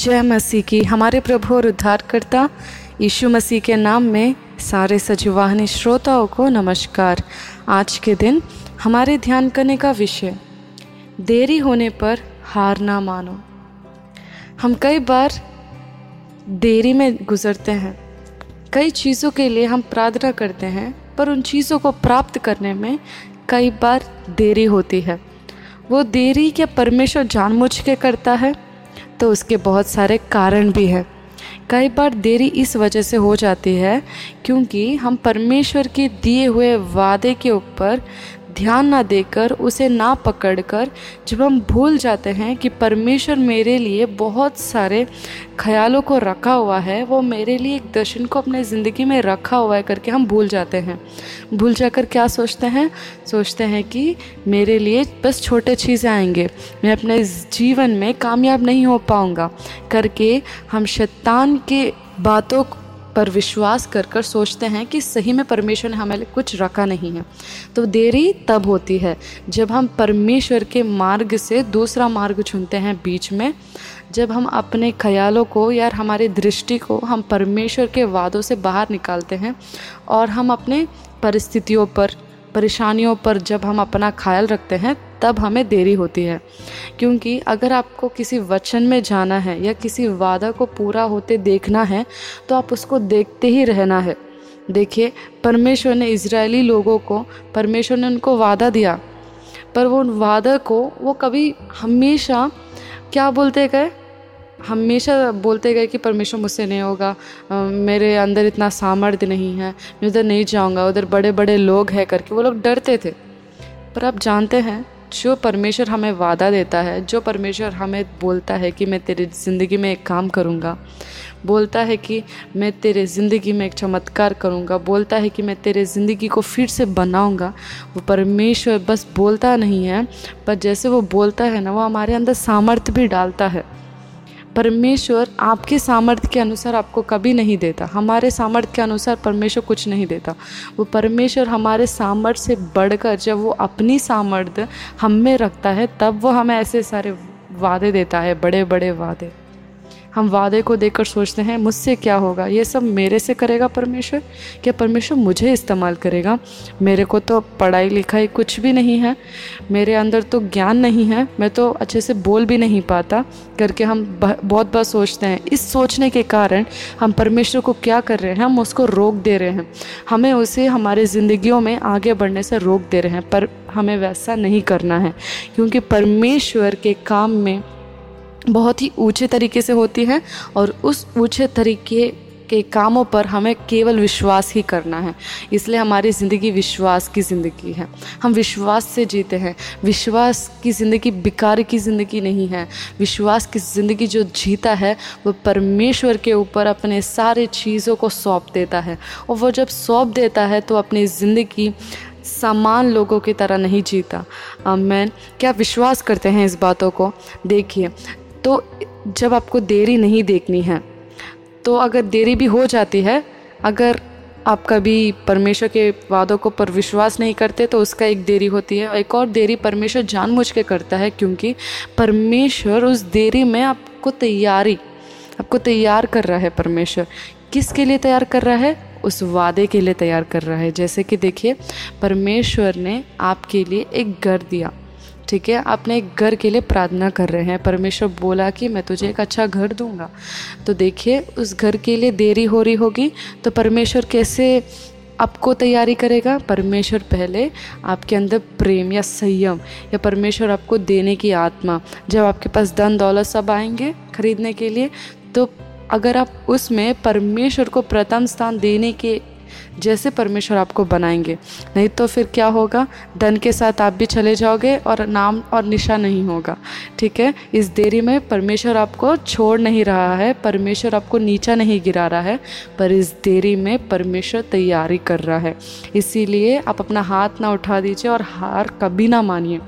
जय मसीह की। हमारे प्रभु और उद्धारकर्ता यीशु मसीह के नाम में सारे सजीवाहनी श्रोताओं को नमस्कार। आज के दिन हमारे ध्यान करने का विषय, देरी होने पर हार ना मानो। हम कई बार देरी में गुजरते हैं। कई चीज़ों के लिए हम प्रार्थना करते हैं, पर उन चीज़ों को प्राप्त करने में कई बार देरी होती है। वो देरी क्या परमेश्वर जानबूझ के करता है? तो उसके बहुत सारे कारण भी हैं। कई बार देरी इस वजह से हो जाती है क्योंकि हम परमेश्वर के दिए हुए वादे के ऊपर ध्यान ना देकर, उसे ना पकड़कर, जब हम भूल जाते हैं कि परमेश्वर मेरे लिए बहुत सारे ख्यालों को रखा हुआ है, वो मेरे लिए एक दर्शन को अपने ज़िंदगी में रखा हुआ है करके हम भूल जाते हैं। भूल जाकर क्या सोचते हैं? सोचते हैं कि मेरे लिए बस छोटे चीज़ें आएँगे। मैं अपने जीवन में कामयाब नहीं हो पाऊँगा। करके हम शैतान के बातों पर विश्वास कर कर सोचते हैं कि सही में परमेश्वर ने हमें कुछ रखा नहीं है। तो देरी तब होती है जब हम परमेश्वर के मार्ग से दूसरा मार्ग चुनते हैं बीच में। जब हम अपने ख्यालों को या हमारे दृष्टि को हम परमेश्वर के वादों से बाहर निकालते हैं और हम अपने परिस्थितियों पर, परेशानियों पर जब हम अपना ख्याल रखते हैं तब हमें देरी होती है। क्योंकि अगर आपको किसी वचन में जाना है या किसी वादा को पूरा होते देखना है तो आप उसको देखते ही रहना है। देखिए, परमेश्वर ने इजरायली लोगों को, परमेश्वर ने उनको वादा दिया। पर वो उन वादा को, वो कभी हमेशा, क्या बोलते गए? हमेशा बोलते गए कि परमेश्वर मुझसे नहीं होगा मेरे अंदर इतना सामर्थ्य नहीं है, मैं उधर नहीं जाऊँगा, उधर बड़े बड़े लोग हैं करके। वो लोग डरते थे। पर आप जानते हैं जो परमेश्वर हमें वादा देता है, जो परमेश्वर हमें बोलता है कि मैं तेरी ज़िंदगी में एक काम करूँगा, बोलता है कि मैं तेरे ज़िंदगी में एक चमत्कार करूँगा, बोलता है कि मैं तेरे ज़िंदगी को फिर से बनाऊँगा, वो परमेश्वर बस बोलता नहीं है, पर जैसे वो बोलता है ना, वो हमारे अंदर सामर्थ्य भी डालता है। परमेश्वर आपके सामर्थ्य के अनुसार आपको कभी नहीं देता। हमारे सामर्थ्य के अनुसार परमेश्वर कुछ नहीं देता। वो परमेश्वर हमारे सामर्थ्य से बढ़कर जब वो अपनी सामर्थ्य हम में रखता है, तब वो हमें ऐसे सारे वादे देता है बड़े बड़े वादे। हम वादे को देखकर सोचते हैं, मुझसे क्या होगा? ये सब मेरे से करेगा परमेश्वर? क्या परमेश्वर मुझे इस्तेमाल करेगा? मेरे को तो पढ़ाई लिखाई कुछ भी नहीं है, मेरे अंदर तो ज्ञान नहीं है, मैं तो अच्छे से बोल भी नहीं पाता करके हम बहुत बार सोचते हैं। इस सोचने के कारण हम परमेश्वर को क्या कर रहे हैं? हम उसको रोक दे रहे हैं। हमें उसे हमारे ज़िंदगियों में आगे बढ़ने से रोक दे रहे हैं, पर हमें वैसा नहीं करना है, क्योंकि परमेश्वर के काम में बहुत ही ऊँचे तरीके से होती है और उस ऊँचे तरीके के कामों पर हमें केवल विश्वास ही करना है। इसलिए हमारी ज़िंदगी विश्वास की ज़िंदगी है। हम विश्वास से जीते हैं। विश्वास की ज़िंदगी बिकार की ज़िंदगी नहीं है। विश्वास की ज़िंदगी जो जीता है, वो परमेश्वर के ऊपर अपने सारे चीज़ों को सौंप देता है। और वो जब सौंप देता है तो अपनी ज़िंदगी समान लोगों की तरह नहीं जीता। मैन क्या विश्वास करते हैं इस बातों को? देखिए तो जब आपको देरी नहीं देखनी है तो अगर देरी भी हो जाती है, अगर आप कभी परमेश्वर के वादों को पर विश्वास नहीं करते तो उसका एक देरी होती है। एक और देरी परमेश्वर जानबूझ के करता है, क्योंकि परमेश्वर उस देरी में आपको तैयारी, आपको तैयार कर रहा है परमेश्वर। किसके लिए तैयार कर रहा है? उस वादे के लिए तैयार कर रहा है। जैसे कि देखिए, परमेश्वर ने आपके लिए एक घर दिया। ठीक है अपने एक घर के लिए प्रार्थना कर रहे हैं। परमेश्वर बोला कि मैं तुझे एक अच्छा घर दूँगा। तो देखिए, उस घर के लिए देरी हो रही होगी तो परमेश्वर कैसे आपको तैयारी करेगा? परमेश्वर पहले आपके अंदर प्रेम या संयम या परमेश्वर आपको देने की आत्मा। जब आपके पास धन दौलत सब आएँगे खरीदने के लिए तो अगर आप उसमें परमेश्वर को प्रथम स्थान देने के जैसे परमेश्वर आपको बनाएँगे। नहीं तो फिर क्या होगा? धन के साथ आप भी चले जाओगे और नाम और निशा नहीं होगा। ठीक है? इस देरी में परमेश्वर आपको छोड़ नहीं रहा है, परमेश्वर आपको नीचा नहीं गिरा रहा है, पर इस देरी में परमेश्वर तैयारी कर रहा है। इसीलिए आप अपना हाथ ना उठा दीजिए और हार कभी ना मानिए,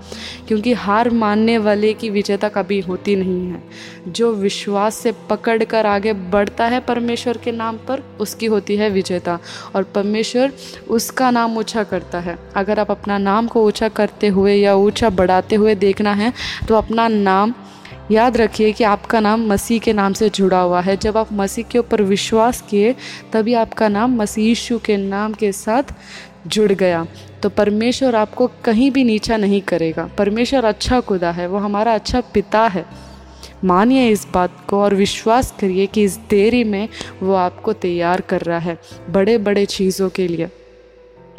क्योंकि हार मानने वाले की विजेता कभी होती नहीं है। जो विश्वास से पकड़ कर आगे बढ़ता है परमेश्वर के नाम पर, उसकी होती है विजेता। और परमेश्वर उसका नाम ऊँचा करता है। अगर आप अपना नाम को ऊँचा करते हुए या ऊँचा बढ़ाते हुए देखना है तो अपना नाम याद रखिए कि आपका नाम मसीह के नाम से जुड़ा हुआ है। जब आप मसीह के ऊपर विश्वास किए, तभी आपका नाम मसीह यीशु के नाम के साथ जुड़ गया। तो परमेश्वर आपको कहीं भी नीचा नहीं करेगा। परमेश्वर अच्छा खुदा है, वो हमारा अच्छा पिता है। मानिए इस बात को और विश्वास करिए कि इस देरी में वो आपको तैयार कर रहा है बड़े बड़े चीज़ों के लिए।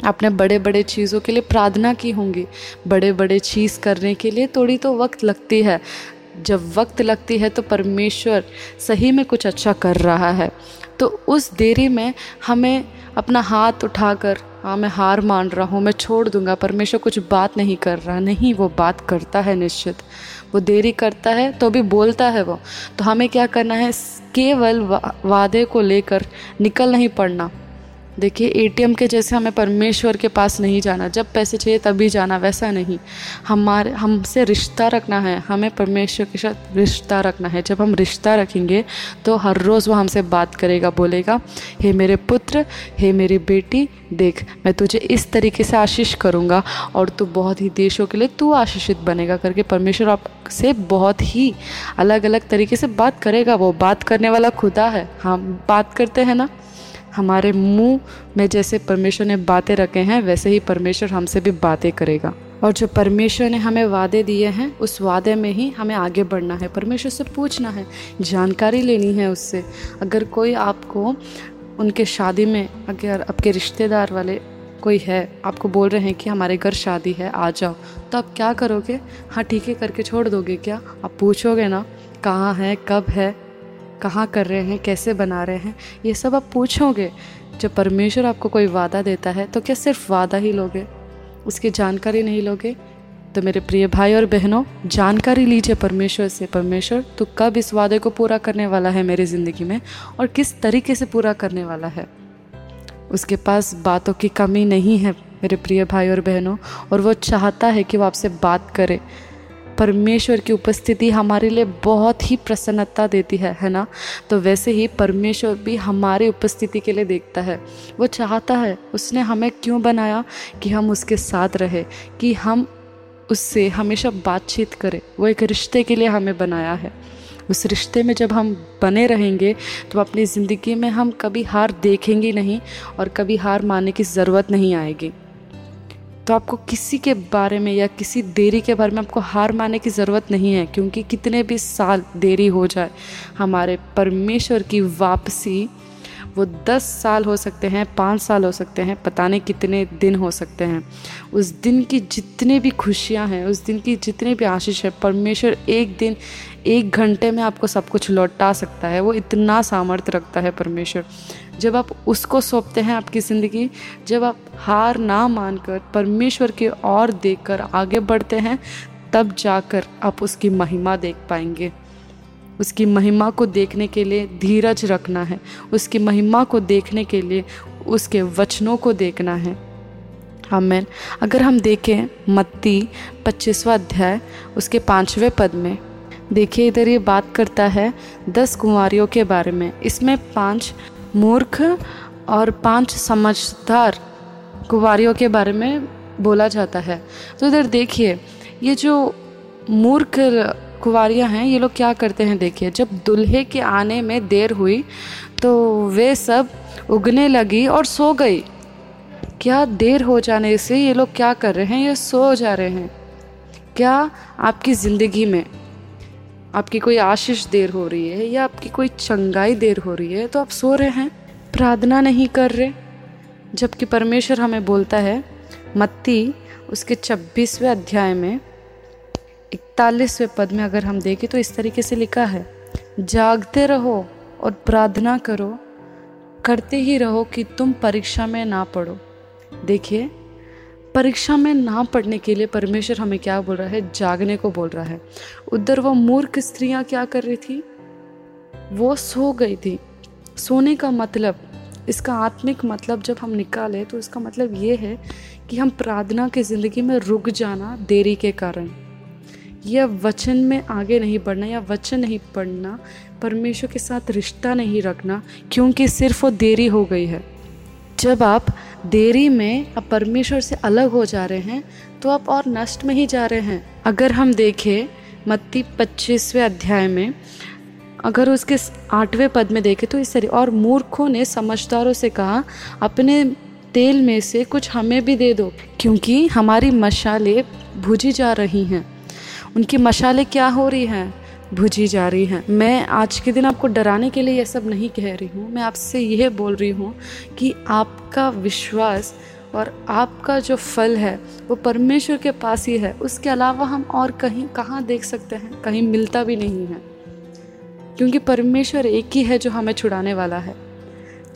आपने बड़े बड़े चीज़ों के लिए प्रार्थना की होंगी बड़े बड़े चीज़ करने के लिए थोड़ी तो वक्त लगती है। जब वक्त लगती है तो परमेश्वर सही में कुछ अच्छा कर रहा है। तो उस देरी में हमें अपना हाथ उठाकर हाँ मैं हार मान रहा हूँ, मैं छोड़ दूँगा, परमेश्वर कुछ बात नहीं कर रहा, नहीं, वो बात करता है निश्चित। वो देरी करता है तो भी बोलता है वो। तो हमें क्या करना है? केवल वादे को लेकर निकल नहीं पड़ना। देखिए एटीएम के जैसे हमें परमेश्वर के पास नहीं जाना। जब पैसे चाहिए तभी जाना, वैसा नहीं। हमारे, हमसे रिश्ता रखना है। हमें परमेश्वर के साथ रिश्ता रखना है। जब हम रिश्ता रखेंगे तो हर रोज़ वो हमसे बात करेगा, बोलेगा, हे मेरे पुत्र, हे मेरी बेटी, देख, मैं तुझे इस तरीके से आशीष करूँगा और तू बहुत ही देशों के लिए तू आशीषित बनेगा। करके परमेश्वर आपसे बहुत ही अलग अलग तरीके से बात करेगा। वो बात करने वाला खुदा है। हम बात करते हैं ना? हमारे मुँह में जैसे परमेश्वर ने बातें रखे हैं, वैसे ही परमेश्वर हमसे भी बातें करेगा। और जो परमेश्वर ने हमें वादे दिए हैं, उस वादे में ही हमें आगे बढ़ना है। परमेश्वर से पूछना है, जानकारी लेनी है उससे। अगर कोई आपको उनके शादी में, अगर आपके रिश्तेदार वाले कोई है, आपको बोल रहे हैं कि हमारे घर शादी है, आ जाओ तो आप क्या करोगे? हाँ ठीक है, करके छोड़ दोगे क्या? आप पूछोगे ना, कहाँ है, कब है? कहाँ कर रहे हैं, कैसे बना रहे हैं, ये सब आप पूछोगे। जब परमेश्वर आपको कोई वादा देता है तो क्या सिर्फ़ वादा ही लोगे? उसकी जानकारी नहीं लोगे? तो मेरे प्रिय भाई और बहनों, जानकारी लीजिए परमेश्वर से। परमेश्वर तो कब इस वादे को पूरा करने वाला है मेरी ज़िंदगी में, और किस तरीके से पूरा करने वाला है? उसके पास बातों की कमी नहीं है, मेरे प्रिय भाई और बहनों, और वो चाहता है कि वो आपसे बात करे। परमेश्वर की उपस्थिति हमारे लिए बहुत ही प्रसन्नता देती है है ना? तो वैसे ही परमेश्वर भी हमारी उपस्थिति के लिए देखता है। वो चाहता है, उसने हमें क्यों बनाया? कि हम उसके साथ रहे, कि हम उससे हमेशा बातचीत करें। वो एक रिश्ते के लिए हमें बनाया है। उस रिश्ते में जब हम बने रहेंगे तो अपनी ज़िंदगी में हम कभी हार देखेंगे नहीं और कभी हार मानने की ज़रूरत नहीं आएगी। तो आपको किसी के बारे में या किसी देरी के बारे में आपको हार मानने की ज़रूरत नहीं है, क्योंकि कितने भी साल देरी हो जाए, हमारे परमेश्वर की वापसी वो दस साल हो सकते हैं, पाँच साल हो सकते हैं, पता नहीं कितने दिन हो सकते हैं। उस दिन की जितने भी खुशियाँ हैं, उस दिन की जितने भी आशीष है, परमेश्वर एक दिन, एक घंटे में आपको सब कुछ लौटा सकता है। वो इतना सामर्थ्य रखता है परमेश्वर। जब आप उसको सौंपते हैं आपकी ज़िंदगी, जब आप हार ना मानकर परमेश्वर की ओर देखकर आगे बढ़ते हैं, तब जाकर आप उसकी महिमा देख पाएँगे। उसकी महिमा को देखने के लिए धीरज रखना है। उसकी महिमा को देखने के लिए उसके वचनों को देखना है। हमें अगर हम देखें मत्ती पच्चीसवा अध्याय, उसके पाँचवें पद में, देखिए इधर ये बात करता है दस कुंवारियों के बारे में। इसमें पाँच मूर्ख और पाँच समझदार कुंवारियों के बारे में बोला जाता है। तो इधर देखिए, ये जो मूर्ख कुंवारियाँ हैं, ये लोग क्या करते हैं देखिए, जब दुल्हे के आने में देर हुई तो वे सब उगने लगी और सो गई। क्या देर हो जाने से ये लोग क्या कर रहे हैं? ये सो जा रहे हैं। क्या आपकी ज़िंदगी में आपकी कोई आशीष देर हो रही है या आपकी कोई चंगाई देर हो रही है तो आप सो रहे हैं। प्रार्थना नहीं कर रहे, जबकि परमेश्वर हमें बोलता है, मत्ती, उसके छब्बीसवें अध्याय में इकतालीसवें पद में अगर हम देखें तो इस तरीके से लिखा है, जागते रहो और प्रार्थना करो, करते ही रहो कि तुम परीक्षा में ना पढ़ो। देखिए, परीक्षा में ना पढ़ने के लिए परमेश्वर हमें क्या बोल रहा है? जागने को बोल रहा है। उधर वो मूर्ख स्त्रियाँ क्या कर रही थी? वो सो गई थी। सोने का मतलब इसका आत्मिक मतलब जब हम निकालें तो इसका मतलब ये है कि हम प्रार्थना की ज़िंदगी में रुक जाना देरी के कारण। या वचन में आगे नहीं बढ़ना या वचन नहीं पढ़ना, परमेश्वर के साथ रिश्ता नहीं रखना, क्योंकि सिर्फ़ वो देरी हो गई है। जब आप देरी में आप परमेश्वर से अलग हो जा रहे हैं तो आप और नष्ट में ही जा रहे हैं। अगर हम देखें मत्ती पच्चीसवें अध्याय में, अगर उसके आठवें पद में देखें तो इस तरह और मूर्खों ने समझदारों से कहा, अपने तेल में से कुछ हमें भी दे दो, क्योंकि हमारी मशाले भुजी जा रही हैं। उनकी मशाले क्या हो रही हैं? भुजी जा रही हैं। मैं आज के दिन आपको डराने के लिए यह सब नहीं कह रही हूँ। मैं आपसे यह बोल रही हूँ कि आपका विश्वास और आपका जो फल है, वो परमेश्वर के पास ही है। उसके अलावा हम और कहीं, कहाँ देख सकते हैं? कहीं मिलता भी नहीं है। क्योंकि परमेश्वर एक ही है जो हमें छुड़ाने वाला है।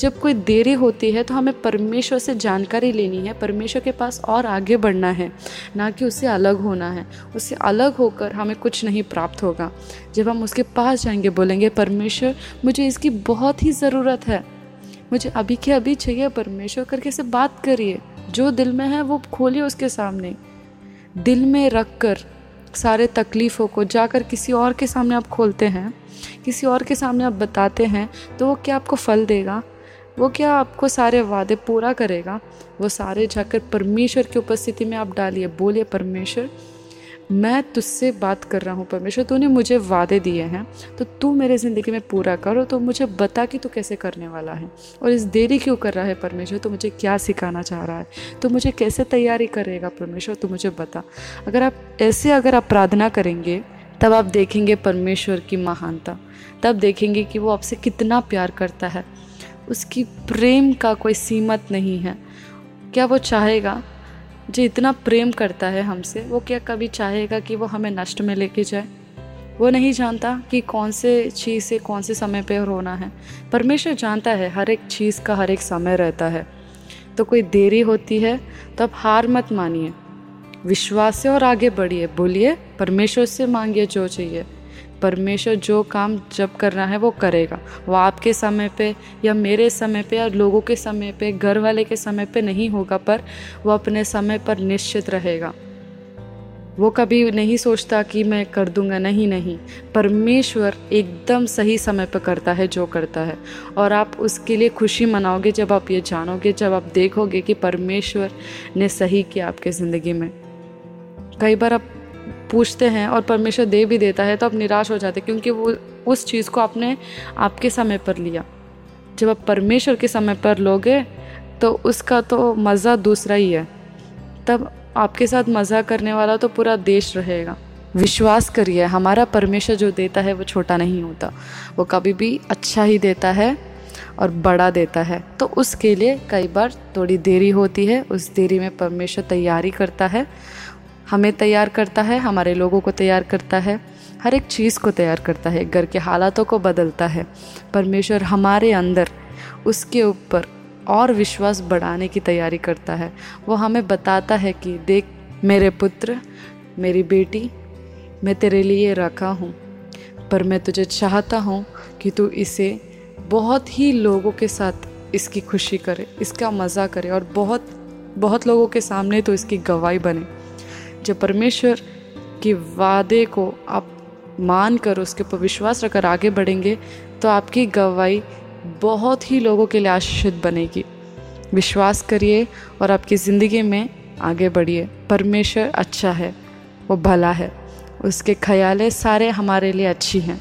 जब कोई देरी होती है तो हमें परमेश्वर से जानकारी लेनी है, परमेश्वर के पास और आगे बढ़ना है, ना कि उससे अलग होना है। उससे अलग होकर हमें कुछ नहीं प्राप्त होगा। जब हम उसके पास जाएँगे, बोलेंगे, परमेश्वर, मुझे इसकी बहुत ही ज़रूरत है। मुझे अभी के अभी चाहिए, परमेश्वर, करके से बात करिए। जो दिल में है वो खोलिए उसके सामने। दिल में रख कर सारे तकलीफ़ों को जाकर किसी और के सामने आप खोलते हैं, किसी और के सामने आप बताते हैं तो वो क्या आपको फल देगा? वो क्या आपको सारे वादे पूरा करेगा? वो सारे जाकर परमेश्वर की उपस्थिति में आप डालिए, बोलिए, परमेश्वर, मैं तुझसे बात कर रहा हूँ। परमेश्वर, तूने मुझे वादे दिए हैं तो तू मेरे ज़िंदगी में पूरा करो तो मुझे बता कि तू कैसे करने वाला है। और इस देरी क्यों कर रहा है परमेश्वर? तो मुझे क्या सिखाना चाह रहा है? तो मुझे कैसे तैयारी करेगा परमेश्वर? तो मुझे बता। अगर आप ऐसे अगर आप प्रार्थना करेंगे, तब आप देखेंगे परमेश्वर की महानता। तब देखेंगे कि वो आपसे कितना प्यार करता है। उसकी प्रेम का कोई सीमत नहीं है। क्या वो चाहेगा? जो इतना प्रेम करता है हमसे, वो क्या कभी चाहेगा कि वो हमें नष्ट में लेके जाए? वो नहीं जानता कि कौन से चीज़ से कौन से समय पे रोना है। परमेश्वर जानता है हर एक चीज़ का हर एक समय रहता है। तो कोई देरी होती है तो आप हार मत मानिए। विश्वास से और आगे बढ़िए। बोलिए, परमेश्वर से मांगिए जो चाहिए। परमेश्वर जो काम जब करना है वो करेगा। वो आपके समय पे या मेरे समय पे या लोगों के समय पे, घर वाले के समय पे नहीं होगा, पर वो अपने समय पर निश्चित रहेगा। वो कभी नहीं सोचता कि मैं कर दूँगा, नहीं नहीं। परमेश्वर एकदम सही समय पर करता है, जो करता है। और आप उसके लिए खुशी मनाओगे जब आप ये जानोगे, जब आप देखोगे कि परमेश्वर ने सही किया आपके ज़िंदगी में। कई बार आप पूछते हैं और परमेश्वर दे भी देता है तो आप निराश हो जाते क्योंकि वो उस चीज़ को आपने आपके समय पर लिया। जब आप परमेश्वर के समय पर लोगे तो उसका तो मज़ा दूसरा ही है। तब आपके साथ मज़ा करने वाला तो पूरा देश रहेगा। विश्वास करिए, हमारा परमेश्वर जो देता है, वो छोटा नहीं होता। वो कभी भी अच्छा ही देता है और बड़ा देता है। तो उसके लिए कई बार थोड़ी देरी होती है, उस देरी में परमेश्वर तैयारी करता है। हमें तैयार करता है, हमारे लोगों को तैयार करता है, हर एक चीज़ को तैयार करता है, घर के हालातों को बदलता है। परमेश्वर हमारे अंदर उसके ऊपर और विश्वास बढ़ाने की तैयारी करता है। वो हमें बताता है कि देख, मेरे पुत्र, मेरी बेटी, मैं तेरे लिए रखा हूँ, पर मैं तुझे चाहता हूँ कि तू इसे बहुत ही लोगों के साथ इसकी खुशी करे, इसका मज़ा करे और बहुत बहुत लोगों के सामने तो इसकी गवाही बने। जब परमेश्वर के वादे को आप मान कर उसके ऊपर विश्वास रखकर आगे बढ़ेंगे तो आपकी गवाही बहुत ही लोगों के लिए आशीषित बनेगी। विश्वास करिए और आपकी ज़िंदगी में आगे बढ़िए। परमेश्वर अच्छा है, वो भला है, उसके ख्यालें सारे हमारे लिए अच्छी हैं।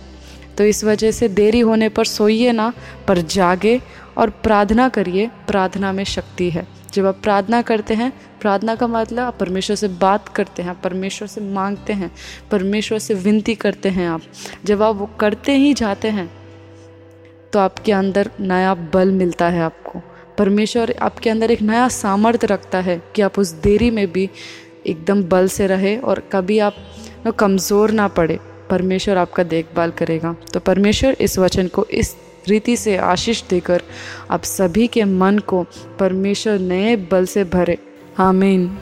तो इस वजह से देरी होने पर सोइए ना, पर जागे और प्रार्थना करिए, प्रार्थना में शक्ति है। जब आप प्रार्थना करते हैं, प्रार्थना का मतलब आप परमेश्वर से बात करते हैं परमेश्वर से मांगते हैं, परमेश्वर से विनती करते हैं आप। जब आप वो करते ही जाते हैं तो आपके अंदर नया बल मिलता है आपको। परमेश्वर आपके अंदर एक नया सामर्थ्य रखता है कि आप उस देरी में भी एकदम बल से रहे और कभी आप कमज़ोर ना पड़े। परमेश्वर आपका देखभाल करेगा। तो परमेश्वर इस वचन को इस रीति से आशीष देकर आप सभी के मन को परमेश्वर नए बल से भरे। आमीन।